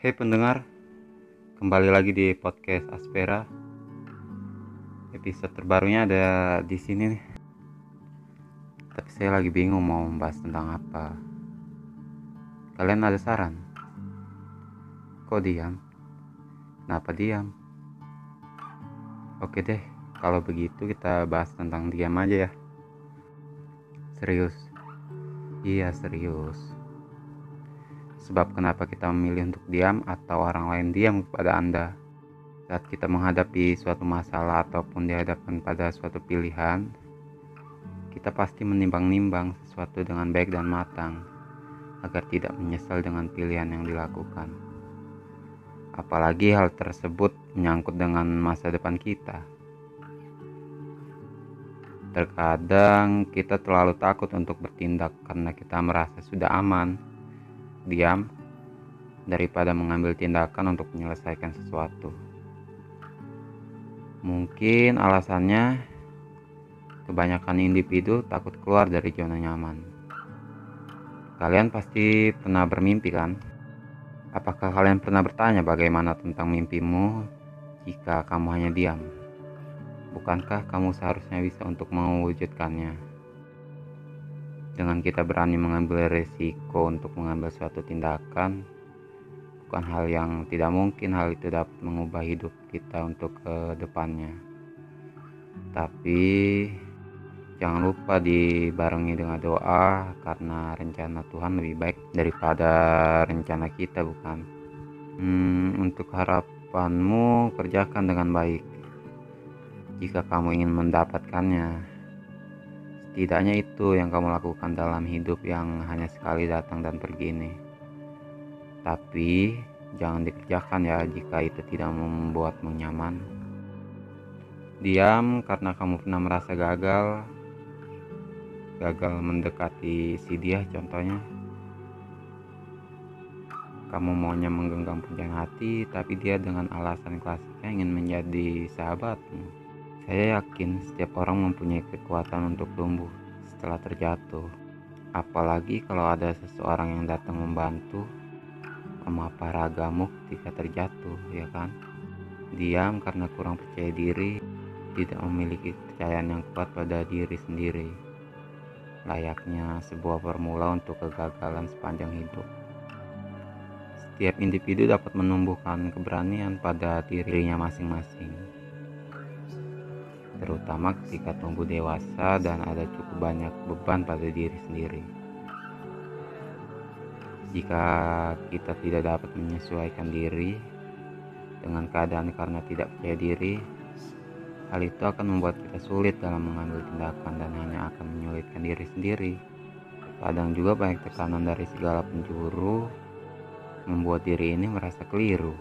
Hei pendengar, kembali lagi di podcast Aspera. Episode terbarunya ada di sini nih. Tapi saya lagi bingung mau membahas tentang apa. Kalian ada saran? Kok diam? Kenapa diam? Oke deh, kalau begitu kita bahas tentang diam aja ya. Serius? Iya serius Sebab kenapa kita memilih untuk diam atau orang lain diam kepada Anda saat kita menghadapi suatu masalah ataupun dihadapkan pada suatu pilihan, kita pasti menimbang-nimbang sesuatu dengan baik dan matang agar tidak menyesal dengan pilihan yang dilakukan. Apalagi hal tersebut menyangkut dengan masa depan kita. Terkadang kita terlalu takut untuk bertindak karena kita merasa sudah aman diam daripada mengambil tindakan untuk menyelesaikan sesuatu. Mungkin alasannya kebanyakan individu takut keluar dari zona nyaman. Kalian pasti pernah bermimpi kan? Apakah kalian pernah bertanya bagaimana tentang mimpimu jika kamu hanya diam? Bukankah kamu seharusnya bisa untuk mewujudkannya? Dengan kita berani mengambil resiko untuk mengambil suatu tindakan bukan hal yang tidak mungkin hal itu dapat mengubah hidup kita untuk ke depannya. Tapi jangan lupa dibarengi dengan doa karena rencana Tuhan lebih baik daripada rencana kita bukan? Hmm, untuk harapanmu kerjakan dengan baik. Jika kamu ingin mendapatkannya Setidaknya itu yang kamu lakukan dalam hidup yang hanya sekali datang dan pergi ini. Tapi jangan dikerjakan ya jika itu tidak membuatmu nyaman. Diam karena kamu pernah merasa gagal. Gagal mendekati si dia contohnya. Kamu maunya menggenggam puncak hati, tapi dia dengan alasan klasiknya ingin menjadi sahabatmu. Saya yakin setiap orang mempunyai kekuatan untuk tumbuh setelah terjatuh. Apalagi kalau ada seseorang yang datang membantu memapa ragamu ketika terjatuh, ya kan? Diam karena kurang percaya diri, tidak memiliki kepercayaan yang kuat pada diri sendiri. Layaknya sebuah formula untuk kegagalan sepanjang hidup. Setiap individu dapat menumbuhkan keberanian pada dirinya masing-masing terutama ketika tumbuh dewasa dan ada cukup banyak beban pada diri sendiri. Jika kita tidak dapat menyesuaikan diri dengan keadaan karena tidak percaya diri, hal itu akan membuat kita sulit dalam mengambil tindakan dan hanya akan menyulitkan diri sendiri. Kadang juga banyak tekanan dari segala penjuru membuat diri ini merasa keliru.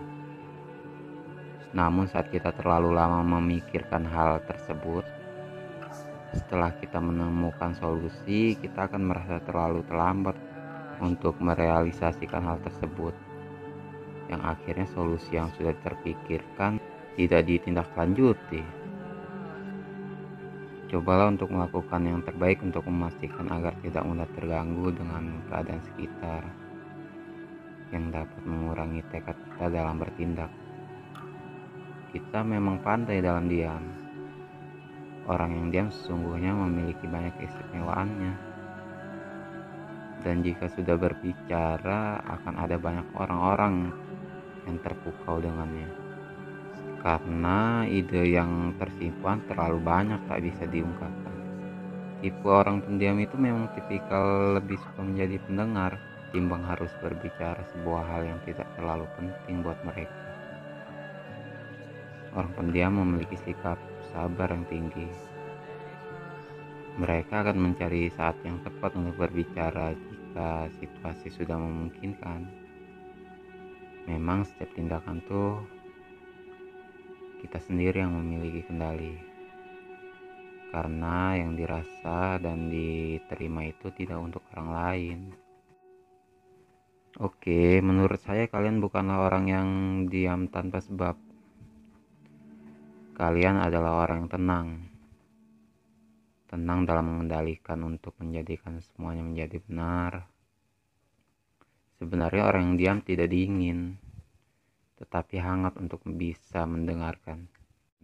Namun saat kita terlalu lama memikirkan hal tersebut, setelah kita menemukan solusi, kita akan merasa terlalu terlambat untuk merealisasikan hal tersebut. Yang akhirnya solusi yang sudah terpikirkan tidak ditindaklanjuti. Cobalah untuk melakukan yang terbaik untuk memastikan agar tidak mudah terganggu dengan keadaan sekitar yang dapat mengurangi tekad kita dalam bertindak kita memang pandai dalam diam. Orang yang diam sesungguhnya memiliki banyak keistimewaannya. Dan jika sudah berbicara, akan ada banyak orang-orang yang terpukau dengannya. Karena ide yang tersimpan terlalu banyak tak bisa diungkapkan. Tipe orang pendiam itu memang tipikal lebih suka menjadi pendengar, timbang harus berbicara sebuah hal yang tidak terlalu penting buat mereka. Orang pendiam memiliki sikap sabar yang tinggi. Mereka akan mencari saat yang tepat untuk berbicara jika situasi sudah memungkinkan. Memang setiap tindakan tuh kita sendiri yang memiliki kendali. Karena yang dirasa dan diterima itu tidak untuk orang lain. Oke, menurut saya kalian bukanlah orang yang diam tanpa sebab Kalian adalah orang yang tenang. Tenang dalam mengendalikan untuk menjadikan semuanya menjadi benar. Sebenarnya orang yang diam tidak dingin. tetapi hangat untuk bisa mendengarkan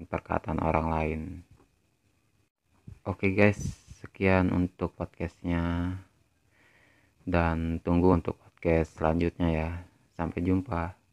perkataan orang lain. Oke guys, sekian untuk podcastnya dan tunggu untuk podcast selanjutnya ya. Sampai jumpa.